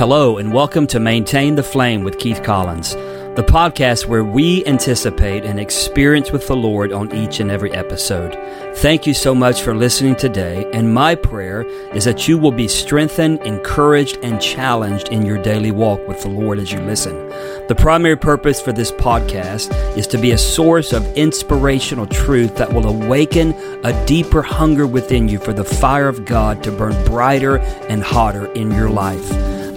Hello, and welcome to Maintain the Flame with Keith Collins, the podcast where we anticipate an experience with the Lord on each and every episode. Thank you so much for listening today, and my prayer is that you will be strengthened, encouraged, and challenged in your daily walk with the Lord as you listen. The primary purpose for this podcast is to be a source of inspirational truth that will awaken a deeper hunger within you for the fire of God to burn brighter and hotter in your life.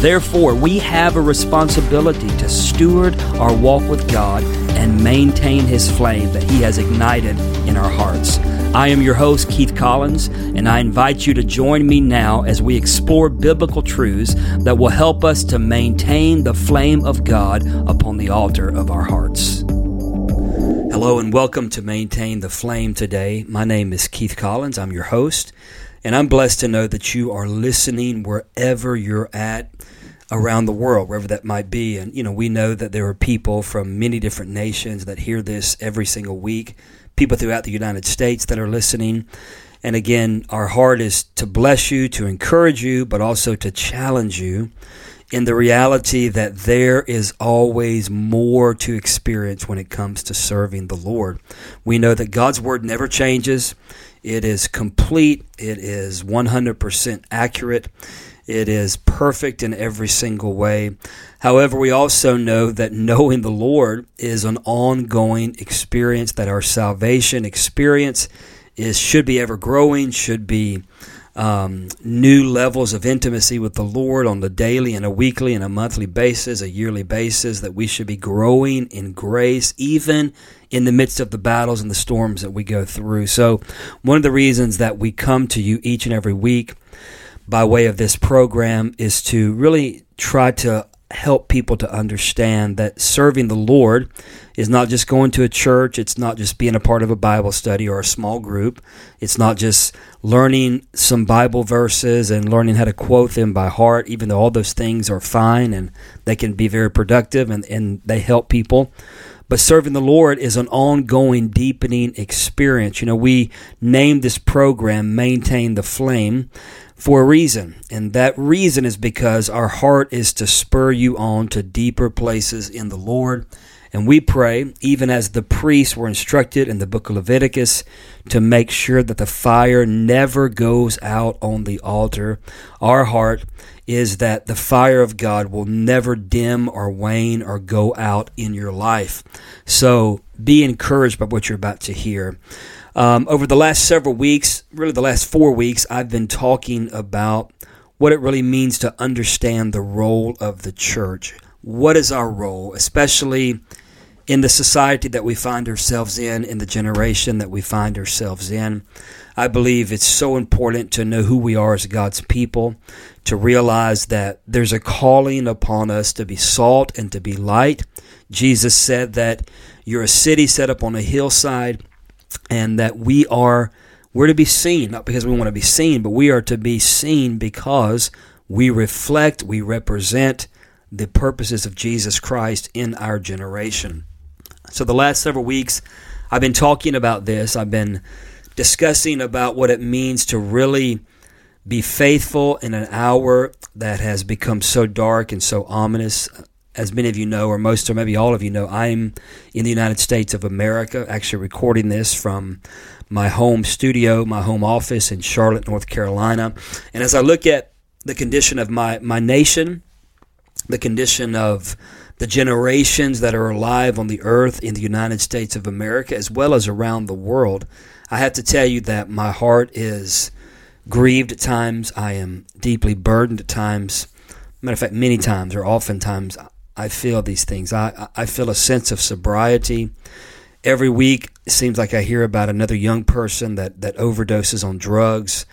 Therefore, we have a responsibility to steward our walk with God and maintain his flame that he has ignited in our hearts. I am your host, Keith Collins, and I invite you to join me now as we explore biblical truths that will help us to maintain the flame of God upon the altar of our hearts. Hello, and welcome to Maintain the Flame today. My name is Keith Collins, I'm your host, and I'm blessed to know that you are listening wherever you're at around the world, wherever that might be. And, you know, we know that there are people from many different nations that hear this every single week people throughout the United States that are listening. And again, our heart is to bless you, to encourage you, but also to challenge you in the reality that there is always more to experience when it comes to serving the Lord. We know that God's Word never changes, it is complete, it is 100% accurate. It is perfect in every single way. However, we also know that knowing the Lord is an ongoing experience, that our salvation experience is should be ever growing, should be um, new levels of intimacy with the Lord on the daily and a weekly and a monthly basis, a yearly basis, that we should be growing in grace, even in the midst of the battles and the storms that we go through. So, one of the reasons that we come to you each and every week by way of this program is to really try to help people to understand that serving the Lord is not just going to a church, it's not just being a part of a Bible study or a small group, it's not just learning some Bible verses and learning how to quote them by heart, even though all those things are fine and they can be very productive and, and they help people. But serving the Lord is an ongoing, deepening experience. You know, we named this program Maintain the Flame for a reason. And that reason is because our heart is to spur you on to deeper places in the Lord. And we pray, even as the priests were instructed in the book of Leviticus, to make sure that the fire never goes out on the altar. Our heart is that the fire of God will never dim or wane or go out in your life. So be encouraged by what you're about to hear. Um, over the last several weeks, really the last four weeks, I've been talking about what it really means to understand the role of the church. What is our role, especially in the society that we find ourselves in, in the generation that we find ourselves in? I believe it's so important to know who we are as God's people, to realize that there's a calling upon us to be salt and to be light. Jesus said that you're a city set up on a hillside and that we are we're to be seen not because we want to be seen but we are to be seen because we reflect we represent the purposes of Jesus Christ in our generation so the last several weeks I've been talking about this I've been discussing about what it means to really be faithful in an hour that has become so dark and so ominous as many of you know, or most, or maybe all of you know, I'm in the United States of America, actually recording this from my home studio, my home office in Charlotte, North Carolina. And as I look at the condition of my, my nation, the condition of the generations that are alive on the earth in the United States of America, as well as around the world, I have to tell you that my heart is grieved at times. I am deeply burdened at times. Matter of fact, many times or oftentimes I feel these things. I, I feel a sense of sobriety. Every week, it seems like I hear about another young person that, that overdoses on drugs,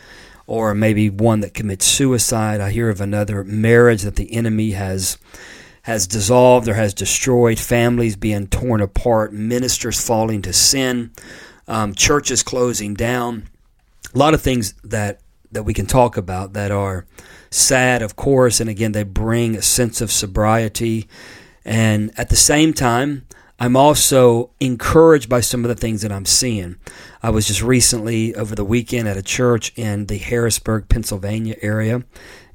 or maybe one that commits suicide. I hear of another marriage that the enemy has has dissolved or has destroyed, families being torn apart, ministers falling to sin, um, churches closing down. A lot of things that that we can talk about that are sad, of course, and again, they bring a sense of sobriety. And at the same time, I'm also encouraged by some of the things that I'm seeing. I was just recently over the weekend at a church in the Harrisburg, Pennsylvania area,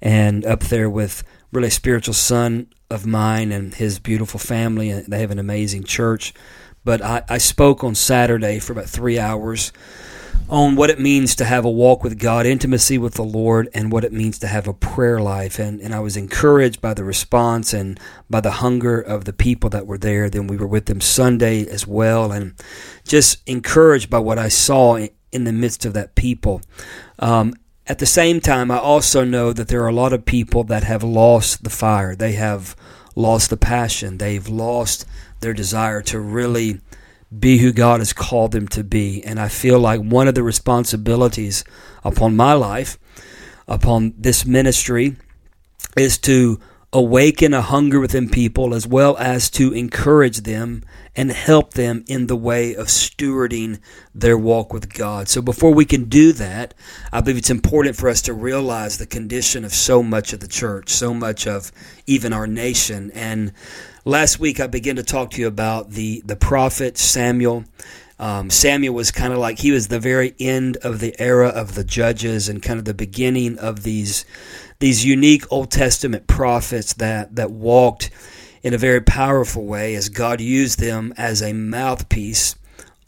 and up there with really spiritual son of mine and his beautiful family. They have an amazing church. But I, I spoke on Saturday for about three hours on what it means to have a walk with God, intimacy with the Lord, and what it means to have a prayer life. And, and I was encouraged by the response and by the hunger of the people that were there. Then we were with them Sunday as well, and just encouraged by what I saw in, the midst of that people. Um, at the same time, I also know that there are a lot of people that have lost the fire. They have lost the passion. They've lost their desire to really be who God has called them to be. And I feel like one of the responsibilities upon my life, upon this ministry, is to awaken a hunger within people as well as to encourage them and help them in the way of stewarding their walk with God. So before we can do that, I believe it's important for us to realize the condition of so much of the church, so much of even our nation. And last week I began to talk to you about the, the prophet Samuel. Um, Samuel was kind of like he was the very end of the era of the judges and kind of the beginning of these these unique Old Testament prophets that that walked in a very powerful way as God used them as a mouthpiece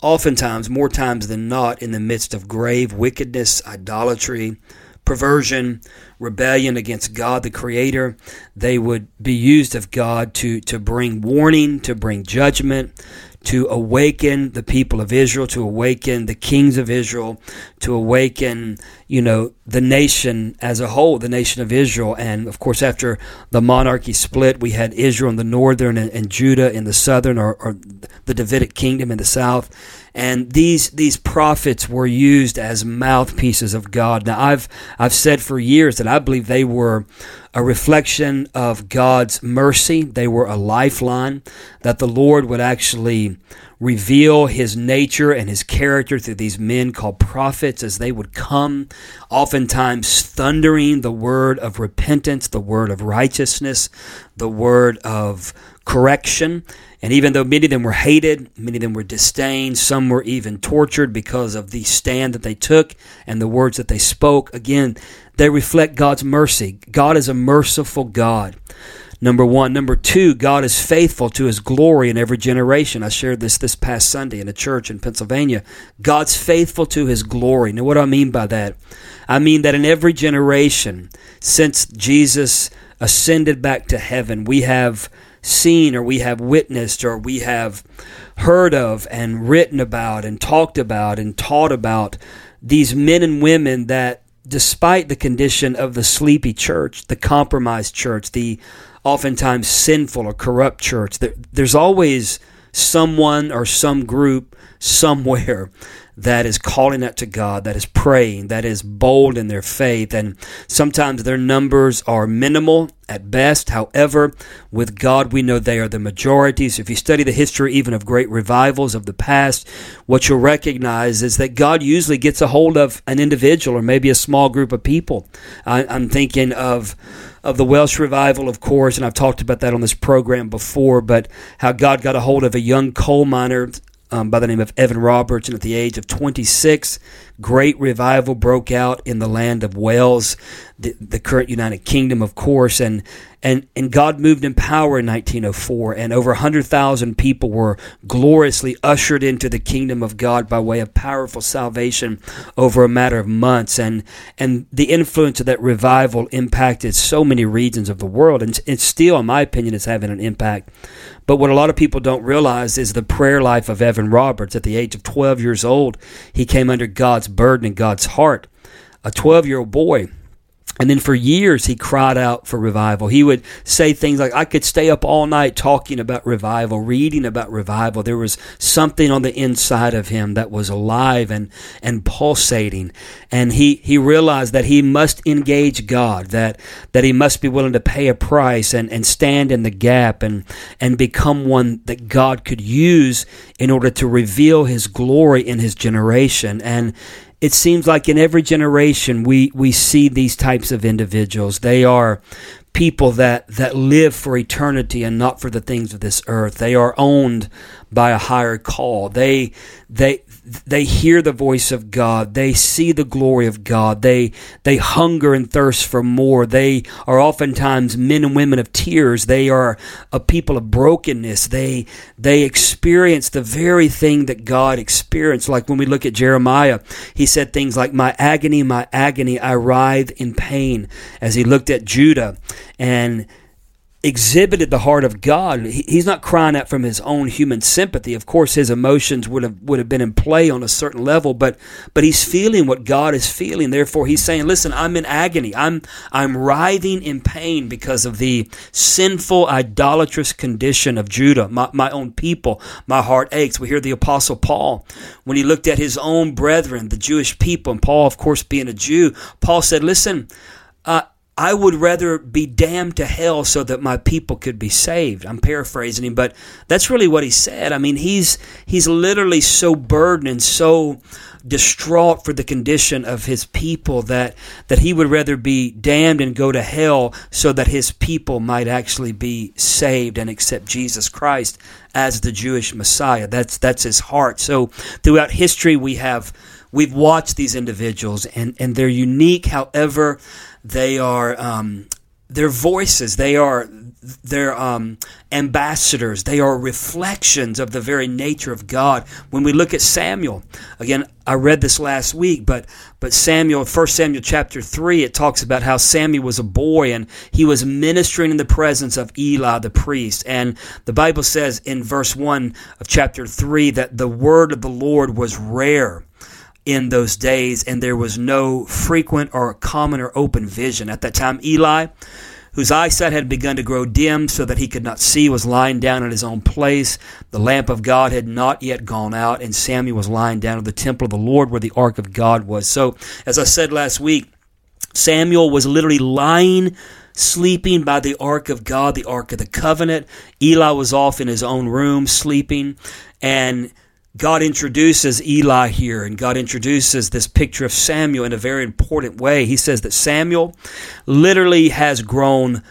oftentimes more times than not in the midst of grave wickedness, idolatry, perversion, rebellion against God the Creator. They would be used of God to, to bring warning, to bring judgment, to awaken the people of Israel, to awaken the kings of Israel, to awaken, you know, the nation as a whole, the nation of Israel. And of course, after the monarchy split, we had Israel in the northern and, and Judah in the southern, or, or the Davidic kingdom in the south. And these these prophets were used as mouthpieces of God. Now, I've I've said for years that I believe they were a reflection of God's mercy. They were a lifeline that the Lord would actually reveal his nature and his character through these men called prophets as they would come, oftentimes thundering the word of repentance, the word of righteousness, the word of correction. And even though many of them were hated, many of them were disdained, some were even tortured because of the stand that they took and the words that they spoke, again, they reflect God's mercy. God is a merciful God. Number one. Number two, God is faithful to his glory in every generation. I shared this this past Sunday in a church in Pennsylvania. God's faithful to his glory. Now, what do I mean by that? I mean that in every generation since Jesus ascended back to heaven, we have seen or we have witnessed or we have heard of and written about and talked about and taught about these men and women that despite the condition of the sleepy church, the compromised church, the oftentimes sinful or corrupt church. There's always someone or some group somewhere that is calling out to God, that is praying, that is bold in their faith. And sometimes their numbers are minimal at best. However, with God, we know they are the majority. So if you study the history even of great revivals of the past, what you'll recognize is that God usually gets a hold of an individual or maybe a small group of people. I, I'm thinking of of the Welsh revival, of course, and I've talked about that on this program before, but how God got a hold of a young coal miner um, by the name of Evan Roberts, and at the age of 26, great revival broke out in the land of Wales, the, the current United Kingdom, of course, and and and God moved in power in 1904, and over 100,000 people were gloriously ushered into the kingdom of God by way of powerful salvation over a matter of months, and and the influence of that revival impacted so many regions of the world, and it still, in my opinion, is having an impact. But what a lot of people don't realize is the prayer life of Evan Roberts. At the age of 12 years old, he came under God's burden in God's heart. A 12 year old boy and then for years, he cried out for revival. He would say things like, I could stay up all night talking about revival, reading about revival. There was something on the inside of him that was alive and, and pulsating. And he, he realized that he must engage God, that, that he must be willing to pay a price and, and stand in the gap and, and become one that God could use in order to reveal his glory in his generation. And, it seems like in every generation we, we see these types of individuals. They are people that, that live for eternity and not for the things of this earth. They are owned by a higher call. They, they, they hear the voice of God. They see the glory of God. They, they hunger and thirst for more. They are oftentimes men and women of tears. They are a people of brokenness. They, they experience the very thing that God experienced. Like when we look at Jeremiah, he said things like, my agony, my agony, I writhe in pain as he looked at Judah and exhibited the heart of God. he's not crying out from his own human sympathy. Of course, his emotions would have would have been in play on a certain level, but but he's feeling what God is feeling. Therefore, he's saying, "Listen, I'm in agony. I'm I'm writhing in pain because of the sinful, idolatrous condition of Judah, my, my own people. My heart aches." We hear the apostle Paul when he looked at his own brethren, the Jewish people, and Paul, of course, being a Jew, Paul said, "Listen." Uh, I would rather be damned to hell so that my people could be saved. I'm paraphrasing him, but that's really what he said. I mean, he's he's literally so burdened and so distraught for the condition of his people that that he would rather be damned and go to hell so that his people might actually be saved and accept Jesus Christ as the Jewish Messiah. That's that's his heart. So throughout history we have we've watched these individuals and and they're unique however they are um, their voices. They are their um, ambassadors. They are reflections of the very nature of God. When we look at Samuel, again, I read this last week, but but Samuel, First Samuel chapter three, it talks about how Samuel was a boy and he was ministering in the presence of Eli the priest. And the Bible says in verse one of chapter three that the word of the Lord was rare in those days, and there was no frequent or common or open vision. At that time, Eli, whose eyesight had begun to grow dim so that he could not see, was lying down in his own place. The lamp of God had not yet gone out, and Samuel was lying down in the temple of the Lord where the ark of God was. So, as I said last week, Samuel was literally lying sleeping by the ark of God, the ark of the covenant. Eli was off in his own room sleeping, and God introduces Eli here, and God introduces this picture of Samuel in a very important way. He says that Samuel literally has grown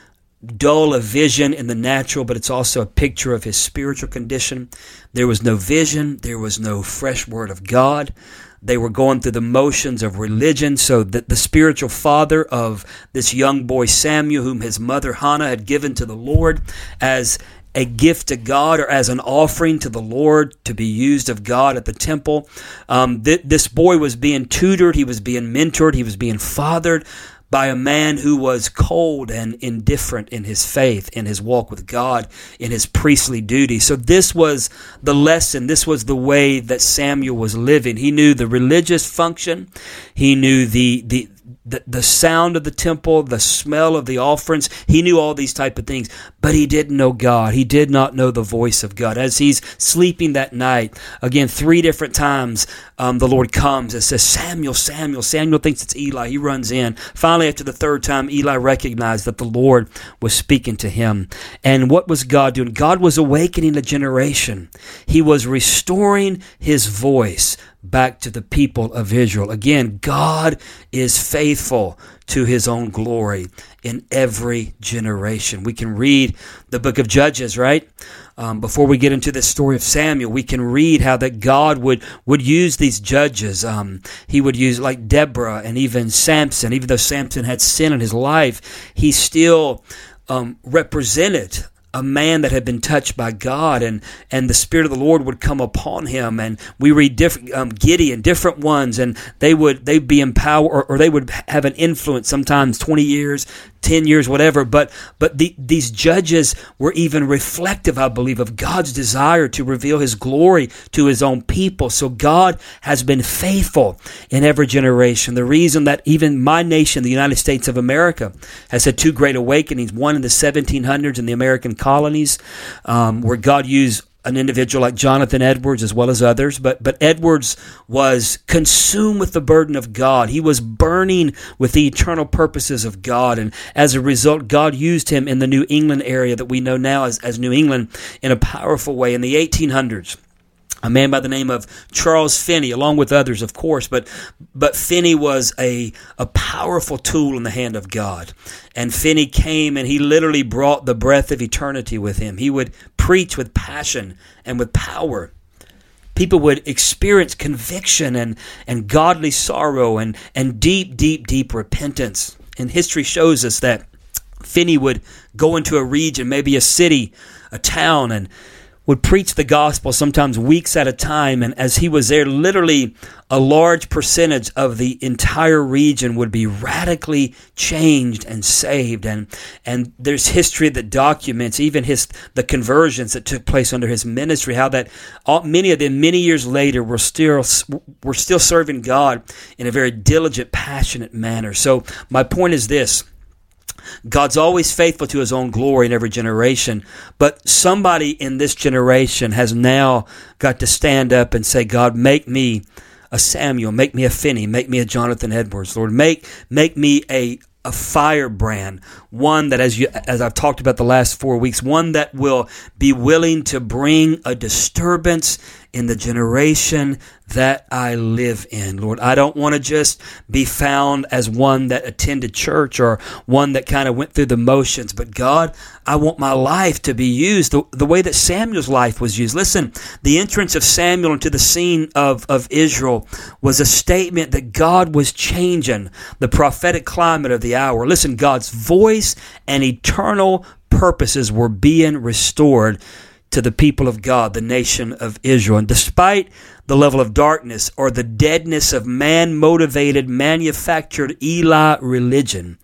dull of vision in the natural, but it's also a picture of his spiritual condition. There was no vision, there was no fresh word of God. They were going through the motions of religion, so that the spiritual father of this young boy Samuel, whom his mother Hannah had given to the Lord as a gift to God or as an offering to the Lord to be used of God at the temple. Um, th- this boy was being tutored, he was being mentored, he was being fathered by a man who was cold and indifferent in his faith, in his walk with God, in his priestly duty. So, this was the lesson. This was the way that Samuel was living. He knew the religious function, he knew the, the, the, the sound of the temple, the smell of the offerings. He knew all these type of things, but he didn't know God. He did not know the voice of God. As he's sleeping that night, again, three different times, um, the Lord comes and says, Samuel, Samuel. Samuel thinks it's Eli. He runs in. Finally, after the third time, Eli recognized that the Lord was speaking to him. And what was God doing? God was awakening a generation. He was restoring his voice back to the people of Israel. Again, God is faithful to his own glory in every generation. We can read the book of Judges, right? Um, before we get into the story of Samuel, we can read how that God would, would use these judges. Um, he would use like Deborah and even Samson. Even though Samson had sin in his life, he still um, represented a man that had been touched by God, and and the Spirit of the Lord would come upon him. And we read different um, Gideon, different ones, and they would they'd be empowered, or, or they would have an influence. Sometimes twenty years, 10 years, whatever. But, but the, these judges were even reflective, I believe, of God's desire to reveal his glory to his own people. So God has been faithful in every generation. The reason that even my nation, the United States of America, has had two great awakenings, one in the 1700s in the American colonies, um, where God used an individual like Jonathan Edwards as well as others, but but Edwards was consumed with the burden of God. He was burning with the eternal purposes of God, and as a result, God used him in the New England area that we know now as, as New England in a powerful way in the 1800s. a man by the name of Charles Finney, along with others, of course, but but Finney was a a powerful tool in the hand of God. And Finney came and he literally brought the breath of eternity with him. He would preach with passion and with power. People would experience conviction and, and godly sorrow and, and deep, deep, deep repentance. And history shows us that Finney would go into a region, maybe a city, a town, and would preach the gospel sometimes weeks at a time. And as he was there, literally a large percentage of the entire region would be radically changed and saved. And, and there's history that documents even his, the conversions that took place under his ministry, how that all, many of them, many years later, were still, were still serving God in a very diligent, passionate manner. So my point is this God's always faithful to his own glory in every generation. But somebody in this generation has now got to stand up and say, God, make me a Samuel, make me a Finney, make me a Jonathan Edwards, Lord, make make me a a firebrand, one that, as you, as I've talked about the last four weeks, one that will be willing to bring a disturbance in the generation that I live in. Lord, I don't want to just be found as one that attended church or one that kind of went through the motions, but God, I want my life to be used the, the way that Samuel's life was used. Listen, the entrance of Samuel into the scene of, of Israel was a statement that God was changing the prophetic climate of the hour. Listen, God's voice and eternal purposes were being restored to the people of God, the nation of Israel. And despite the level of darkness or the deadness of man motivated, manufactured Eli religion,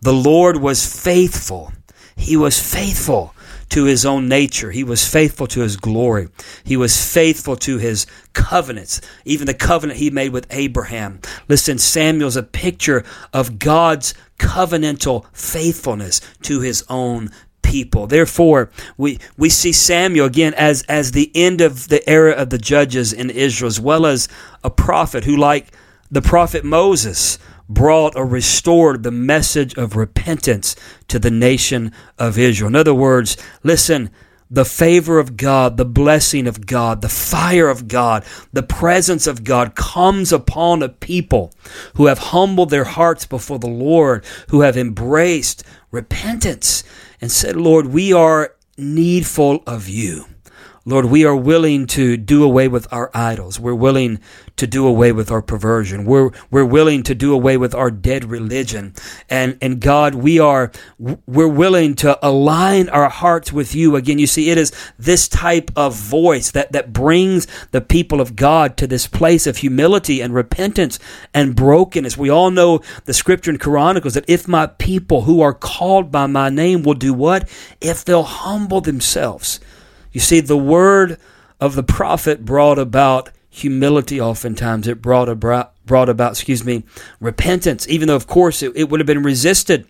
the Lord was faithful. He was faithful to his own nature. He was faithful to his glory. He was faithful to his covenants, even the covenant he made with Abraham. Listen, Samuel's a picture of God's covenantal faithfulness to his own people. Therefore, we, we see Samuel again as, as the end of the era of the judges in Israel, as well as a prophet who, like the prophet Moses, brought or restored the message of repentance to the nation of Israel. In other words, listen, the favor of God, the blessing of God, the fire of God, the presence of God comes upon a people who have humbled their hearts before the Lord, who have embraced repentance and said, Lord, we are needful of you. Lord, we are willing to do away with our idols. We're willing to do away with our perversion. We're, we're willing to do away with our dead religion. And, and God, we are, we're willing to align our hearts with you. Again, you see, it is this type of voice that, that brings the people of God to this place of humility and repentance and brokenness. We all know the scripture in Chronicles that if my people who are called by my name will do what? If they'll humble themselves you see, the word of the prophet brought about humility oftentimes. It brought about, brought about excuse me, repentance, even though, of course, it, it would have been resisted.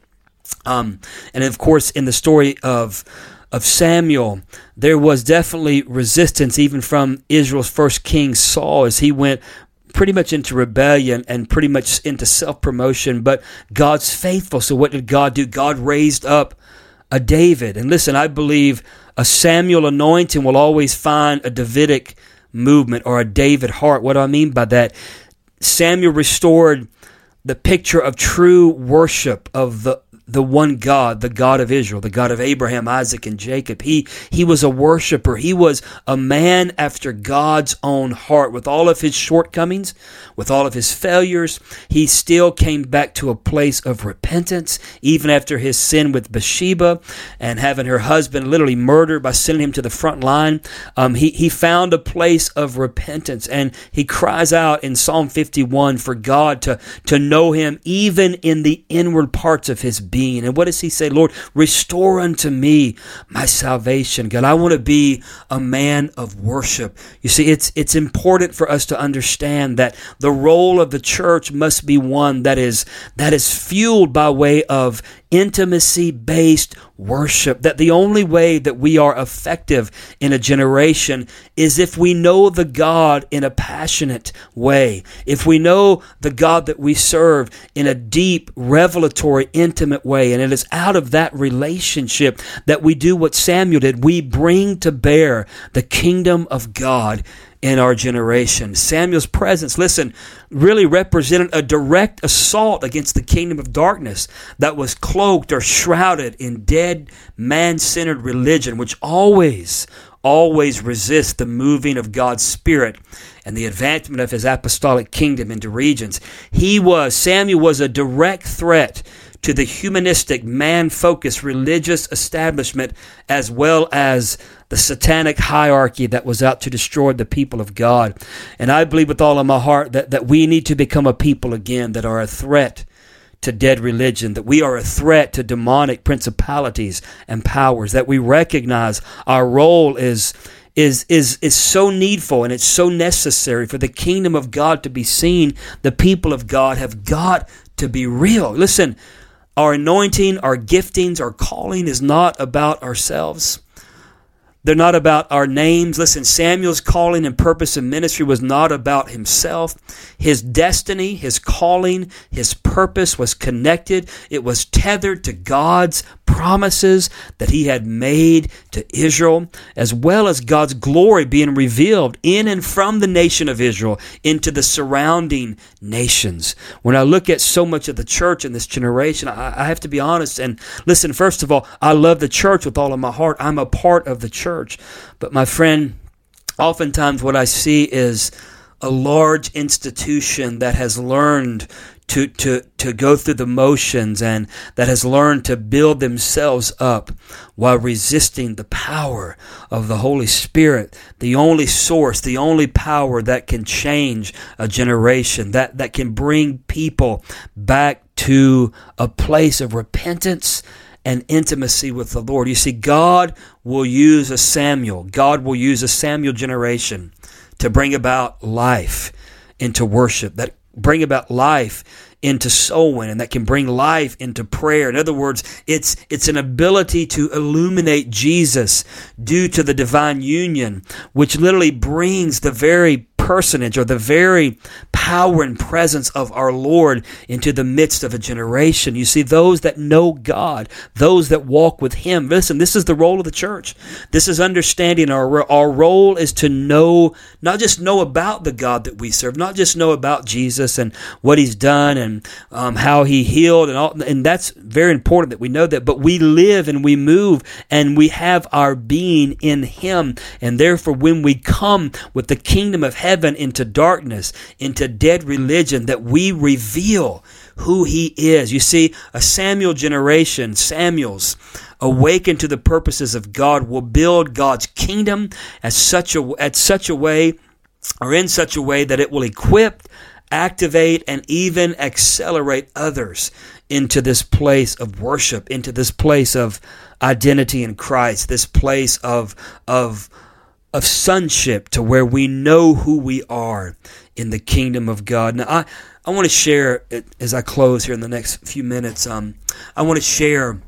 Um, and of course, in the story of of Samuel, there was definitely resistance even from Israel's first king Saul as he went pretty much into rebellion and pretty much into self promotion. But God's faithful. So what did God do? God raised up a David. And listen, I believe a Samuel anointing will always find a Davidic movement or a David heart. What do I mean by that? Samuel restored the picture of true worship of the the one God, the God of Israel, the God of Abraham, Isaac, and Jacob. He, he was a worshiper. He was a man after God's own heart. With all of his shortcomings, with all of his failures, he still came back to a place of repentance, even after his sin with Bathsheba and having her husband literally murdered by sending him to the front line. Um, he, he found a place of repentance and he cries out in Psalm 51 for God to, to know him even in the inward parts of his being. And what does he say? Lord, restore unto me my salvation. God, I want to be a man of worship. You see, it's, it's important for us to understand that the role of the church must be one that is, that is fueled by way of intimacy based worship. That the only way that we are effective in a generation is if we know the God in a passionate way. If we know the God that we serve in a deep, revelatory, intimate way. And it is out of that relationship that we do what Samuel did. We bring to bear the kingdom of God in our generation. Samuel's presence, listen, really represented a direct assault against the kingdom of darkness that was cloaked or shrouded in dead, man centered religion, which always, always resists the moving of God's Spirit and the advancement of his apostolic kingdom into regions. He was, Samuel was a direct threat to the humanistic, man focused religious establishment as well as the satanic hierarchy that was out to destroy the people of God. And I believe with all of my heart that, that we need to become a people again that are a threat to dead religion, that we are a threat to demonic principalities and powers, that we recognize our role is is is is so needful and it's so necessary for the kingdom of God to be seen. The people of God have got to be real. Listen, our anointing, our giftings, our calling is not about ourselves. They're not about our names. Listen, Samuel's calling and purpose in ministry was not about himself. His destiny, his calling, his purpose was connected. It was tethered to God's promises that he had made to Israel, as well as God's glory being revealed in and from the nation of Israel into the surrounding nations. When I look at so much of the church in this generation, I, I have to be honest and listen, first of all, I love the church with all of my heart. I'm a part of the church. But my friend, oftentimes what I see is a large institution that has learned to, to, to go through the motions and that has learned to build themselves up while resisting the power of the Holy Spirit, the only source, the only power that can change a generation, that, that can bring people back to a place of repentance and intimacy with the Lord. You see, God will use a Samuel, God will use a Samuel generation to bring about life into worship, that bring about life into soul winning, and that can bring life into prayer. In other words, it's, it's an ability to illuminate Jesus due to the divine union, which literally brings the very personage or the very power and presence of our Lord into the midst of a generation. You see, those that know God, those that walk with Him. Listen, this is the role of the church. This is understanding our, our role is to know, not just know about the God that we serve, not just know about Jesus and what He's done and um, how He healed and all, and that's very important that we know that, but we live and we move and we have our being in Him. And therefore, when we come with the kingdom of heaven, heaven into darkness, into dead religion, that we reveal who he is. You see, a Samuel generation, Samuels, awakened to the purposes of God, will build God's kingdom at such a, at such a way, or in such a way that it will equip, activate, and even accelerate others into this place of worship, into this place of identity in Christ, this place of, of, of sonship to where we know who we are in the kingdom of God. Now, I, I want to share, as I close here in the next few minutes, um, I want to share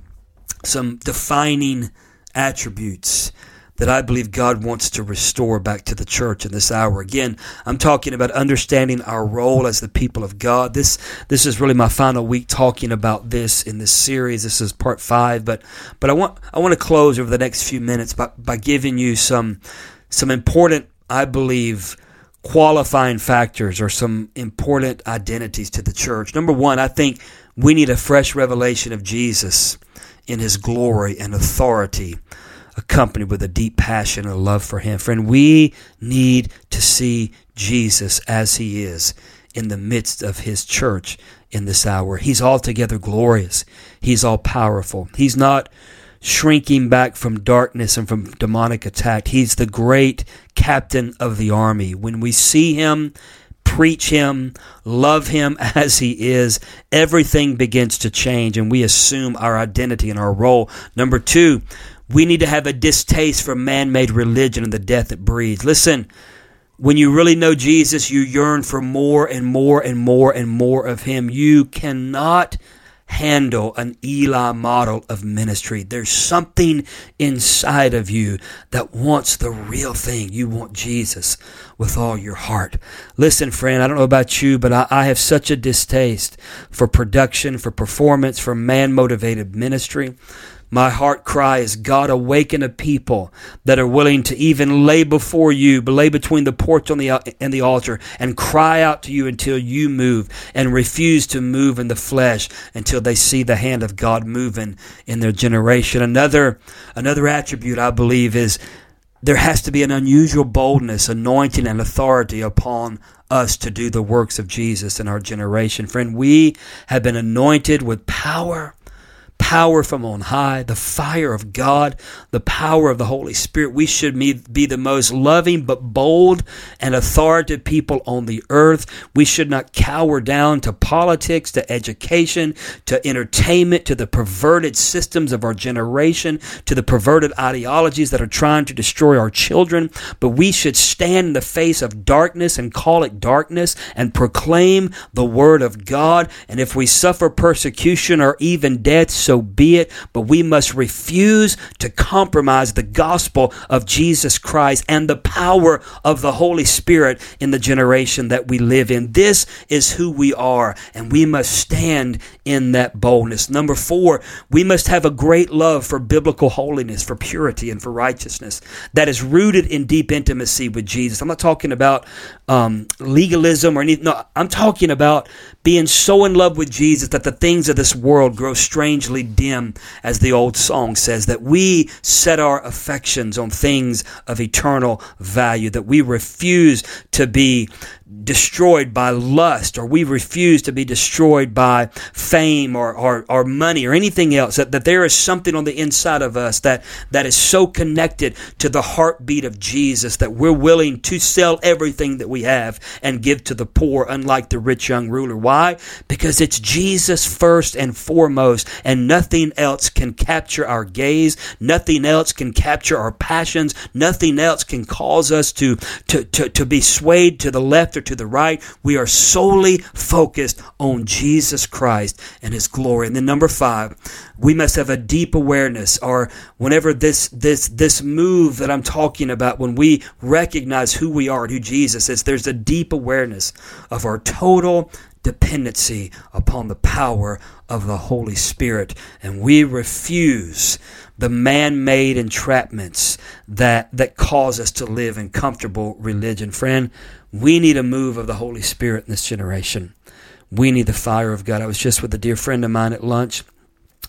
some defining attributes that I believe God wants to restore back to the church in this hour. Again, I'm talking about understanding our role as the people of God. This this is really my final week talking about this in this series. This is part five, but but I want I want to close over the next few minutes by, by giving you some some important, I believe, qualifying factors or some important identities to the church. Number one, I think we need a fresh revelation of Jesus in his glory and authority, accompanied with a deep passion and love for him. Friend, we need to see Jesus as he is in the midst of his church in this hour. He's altogether glorious. He's all powerful. He's not shrinking back from darkness and from demonic attack. He's the great captain of the army. When we see him, preach him, love him as he is, everything begins to change and we assume our identity and our role. Number two, we need to have a distaste for man made religion and the death it breeds. Listen, when you really know Jesus, you yearn for more and more and more and more of him. You cannot handle an Eli model of ministry. There's something inside of you that wants the real thing. You want Jesus with all your heart. Listen, friend, I don't know about you, but I, I have such a distaste for production, for performance, for man motivated ministry. My heart cry is God awaken a people that are willing to even lay before you, lay between the porch and the, and the altar and cry out to you until you move and refuse to move in the flesh until they see the hand of God moving in their generation. Another, another attribute I believe is there has to be an unusual boldness, anointing, and authority upon us to do the works of Jesus in our generation. Friend, we have been anointed with power power from on high, the fire of God, the power of the Holy Spirit. We should be the most loving but bold and authoritative people on the earth. We should not cower down to politics, to education, to entertainment, to the perverted systems of our generation, to the perverted ideologies that are trying to destroy our children. But we should stand in the face of darkness and call it darkness and proclaim the word of God. And if we suffer persecution or even death, so be it, but we must refuse to compromise the gospel of Jesus Christ and the power of the Holy Spirit in the generation that we live in. This is who we are, and we must stand in that boldness. Number four, we must have a great love for biblical holiness, for purity, and for righteousness that is rooted in deep intimacy with Jesus. I'm not talking about um, legalism or anything. No, I'm talking about being so in love with Jesus that the things of this world grow strangely dim, as the old song says, that we set our affections on things of eternal value, that we refuse to be destroyed by lust or we refuse to be destroyed by fame or, or, or money or anything else that, that there is something on the inside of us that, that is so connected to the heartbeat of jesus that we're willing to sell everything that we have and give to the poor unlike the rich young ruler. Why? Because it's jesus first and foremost and nothing else can capture our gaze nothing else can capture our passions nothing else can cause us to to, to, to be swayed to the left or to the right. We are solely focused on Jesus Christ and His glory. And then number five, we must have a deep awareness, or whenever this this this move that I'm talking about, when we recognize who we are and who Jesus is, there's a deep awareness of our total dependency upon the power of the Holy Spirit. And we refuse the man made entrapments that, that cause us to live in comfortable religion. Friend, we need a move of the Holy Spirit in this generation. We need the fire of God. I was just with a dear friend of mine at lunch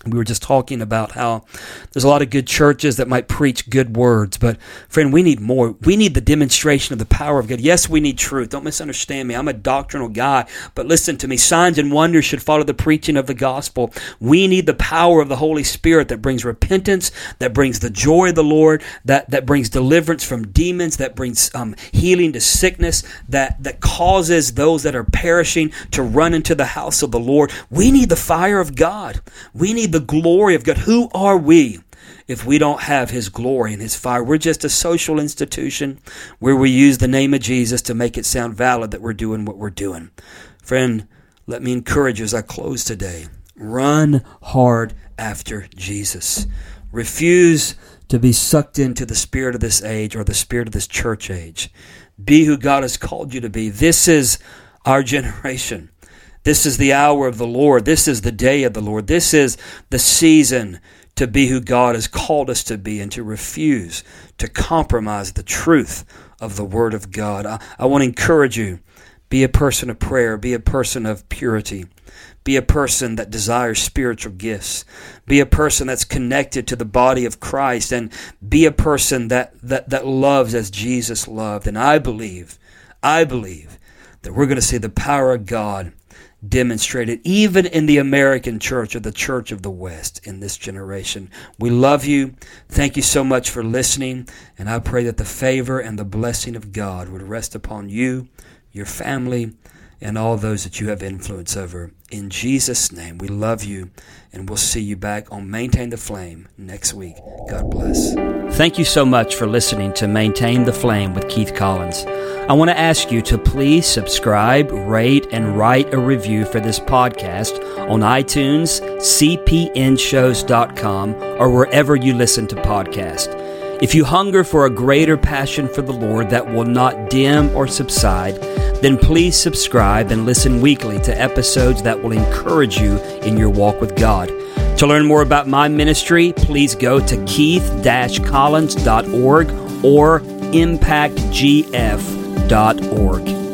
we were just talking about how there's a lot of good churches that might preach good words, but friend, we need more. We need the demonstration of the power of God. Yes, we need truth. Don't misunderstand me. I'm a doctrinal guy, but listen to me. Signs and wonders should follow the preaching of the gospel. We need the power of the Holy Spirit that brings repentance, that brings the joy of the Lord, that, that brings deliverance from demons, that brings um, healing to sickness, that, that causes those that are perishing to run into the house of the Lord. We need the fire of God. We the glory of God. Who are we if we don't have His glory and His fire? We're just a social institution where we use the name of Jesus to make it sound valid that we're doing what we're doing. Friend, let me encourage you as I close today. Run hard after Jesus. Refuse to be sucked into the spirit of this age or the spirit of this church age. Be who God has called you to be. This is our generation. This is the hour of the Lord. This is the day of the Lord. This is the season to be who God has called us to be and to refuse to compromise the truth of the Word of God. I, I want to encourage you be a person of prayer, be a person of purity. Be a person that desires spiritual gifts. Be a person that's connected to the body of Christ and be a person that, that, that loves as Jesus loved. And I believe, I believe that we're going to see the power of God demonstrated even in the American church or the church of the West in this generation. We love you. Thank you so much for listening. And I pray that the favor and the blessing of God would rest upon you, your family, and all those that you have influence over. In Jesus' name, we love you, and we'll see you back on Maintain the Flame next week. God bless. Thank you so much for listening to Maintain the Flame with Keith Collins. I want to ask you to please subscribe, rate, and write a review for this podcast on iTunes, cpnshows.com, or wherever you listen to podcasts. If you hunger for a greater passion for the Lord that will not dim or subside, then please subscribe and listen weekly to episodes that will encourage you in your walk with God. To learn more about my ministry, please go to keith-collins.org or impactgf.org.